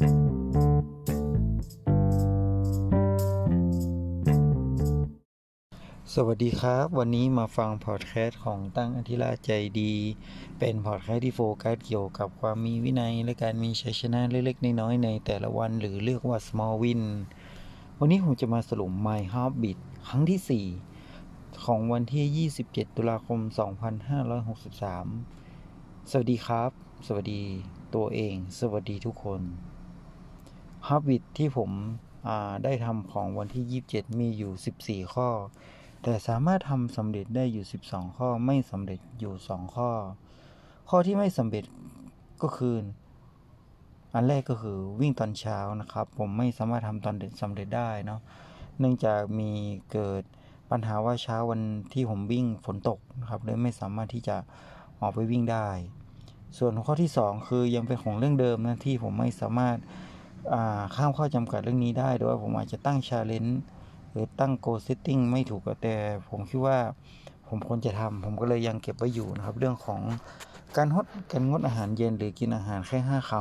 สวัสดีครับ วันนี้มาฟังพอดแคสต์ของตั้งอธิราชใจดี เป็นพอดแคสต์ที่โฟกัสเกี่ยวกับความมีวินัย และการมีชัยชนะเล็กๆ น้อยๆในแต่ละวันหรือเรียกว่า small win วันนี้ผมจะมาสรุป My Habit ครั้งที่ 4 ของวันที่ 27 ตุลาคม 2563 สวัสดีครับ สวัสดีตัวเอง สวัสดีทุกคน Habit ที่ผมได้ทำของวันที่ 27 มีอยู่ 14 ข้อ แต่สามารถทำสำเร็จได้อยู่ 12 ข้อไม่สำเร็จอยู่ 2 ข้อ ข้อที่ไม่สำเร็จก็คือ อันแรกก็คือวิ่งตอนเช้านะครับ ผมไม่สามารถทำตอนเด็ดสำเร็จได้เนาะเนื่องจากมีเกิดปัญหาว่าเช้าวันที่ผมวิ่งฝนตกนะครับเลยไม่สามารถที่จะออกไปวิ่งได้ ส่วนข้อที่ 2 คือยังเป็นของเรื่องเดิมนะที่ผมไม่สามารถ ข้ามข้อจำกัดเรื่องนี้ได้ โดยผมอาจจะตั้งชาเลนจ์หรือตั้ง goal setting ไม่ถูกแต่ผมคิดว่าผมควรจะทำผมก็เลยยังเก็บไว้อยู่นะครับ เรื่องของการงดการงดอาหารเย็นหรือกินอาหารแค่5ค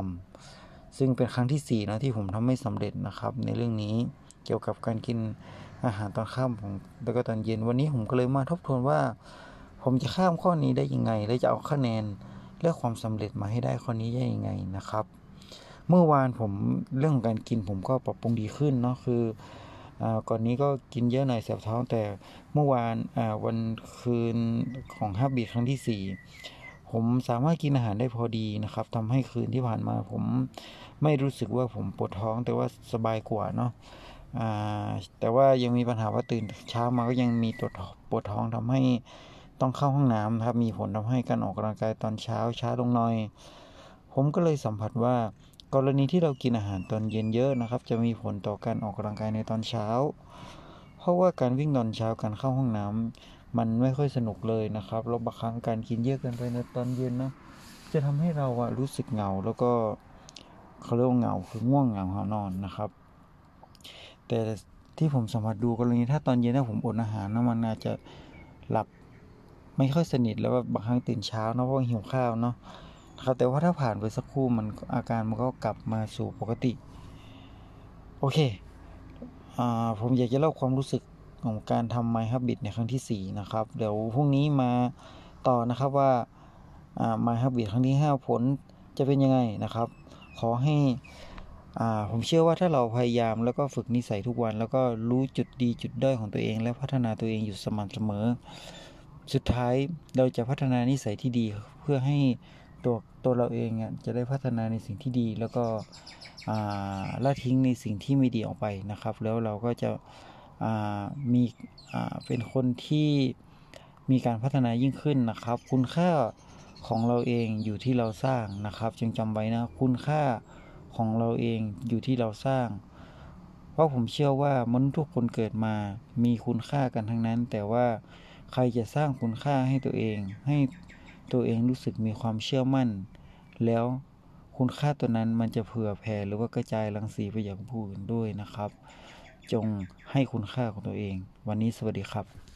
ำซึ่งเป็นครั้งที่4นะที่ผมทำไม่สำเร็จนะครับ ในเรื่องนี้เกี่ยวกับการกินอาหารตอนค่ำผมแล้วก็ตอนเย็นวันนี้ผมก็เลยมาทบทวนว่า ผมจะข้ามข้อนี้ได้ยังไง และจะเอาคะแนนและความสำเร็จมาให้ได้ข้อนี้ได้ยังไงนะครับ เมื่อวานผมเรื่องการกินผมก็ปรับปรุงดีขึ้นเนาะคือก่อนนี้ก็กินเยอะหน่อยแสบท้องแต่เมื่อวานวันคืนของฮับบีครั้งที่ 4 ผมสามารถกินอาหารได้พอดีนะครับทำให้คืนที่ผ่านมาผมไม่รู้สึกว่าผมปวดท้องแต่ว่าสบายกว่าเนาะแต่ว่ายังมีปัญหาว่าตื่นเช้ามาก็ยังมีตัวปวดท้องทำให้ต้องเข้าห้องน้ำครับมีผลทำให้การออกกำลังกายตอนเช้าช้าลงหน่อย ผมก็เลยสัมผัสว่า กรณีที่เรากินอาหารตอนเย็นเยอะนะครับ จะมีผลต่อการออกกำลังกายในตอนเช้า เพราะว่าการวิ่งตอนเช้าการเข้าห้องน้ำมันไม่ค่อยสนุกเลยนะครับแล้วบางครั้งการกินเยอะเกินไปในตอนเย็นนะจะทำให้เราอะรู้สึกเหงาแล้วก็เขาเรียกว่าเหงาคือง่วงเหงาหานอนนะครับ แต่ที่ผมสัมผัสดูกรณีถ้าตอนเย็นถ้าผมอดอาหารนะมันอาจจะหลับไม่ค่อยสนิทแล้วบางครั้งตื่นเช้าเนาะเพราะหิวข้าวเนาะ ครับแต่ว่าถ้าผ่านไปสักครู่มันอาการมันก็กลับมาสู่ปกติ โอเคอผมอยากจะเล่าความรู้สึกของการทำไมฮับบิทในครั้งที่ 4 นะครับ เดี๋ยวพรุ่งนี้มาต่อนะครับว่าไมฮับบิทครั้งที่ 5 ผลจะเป็นยังไงนะครับ ขอให้ผมเชื่อว่าถ้าเราพยายามแล้วก็ฝึกนิสัยทุกวัน แล้วก็รู้จุดดีจุดด้อยของตัวเอง และพัฒนาตัวเองอยู่สม่ำเสมอ สุดท้ายเราจะพัฒนานิสัยที่ดีเพื่อให้ ตัวตัวเราเองจะได้พัฒนาในสิ่งที่ดี แล้วก็ละทิ้งในสิ่งที่ไม่ดีออกไปนะครับ แล้วเราก็จะมีเป็นคนที่มีการพัฒนายิ่งขึ้นนะครับ คุณค่าของเราเองอยู่ที่เราสร้างนะครับ จึงจำไว้นะคุณค่าของเราเองอยู่ที่เราสร้าง เพราะผมเชื่อว่ามนุษย์ทุกคนเกิดมามีคุณค่ากันทั้งนั้น แต่ว่าใครจะสร้างคุณค่าให้ตัวเอง ให้ ตัวเองรู้สึกมีความเชื่อมั่น แล้วคุณค่าตัวนั้นมันจะเผื่อแผ่หรือว่ากระจายรังสีไปอย่างผู้อื่นด้วยนะครับ จงให้คุณค่าของตัวเอง วันนี้สวัสดีครับ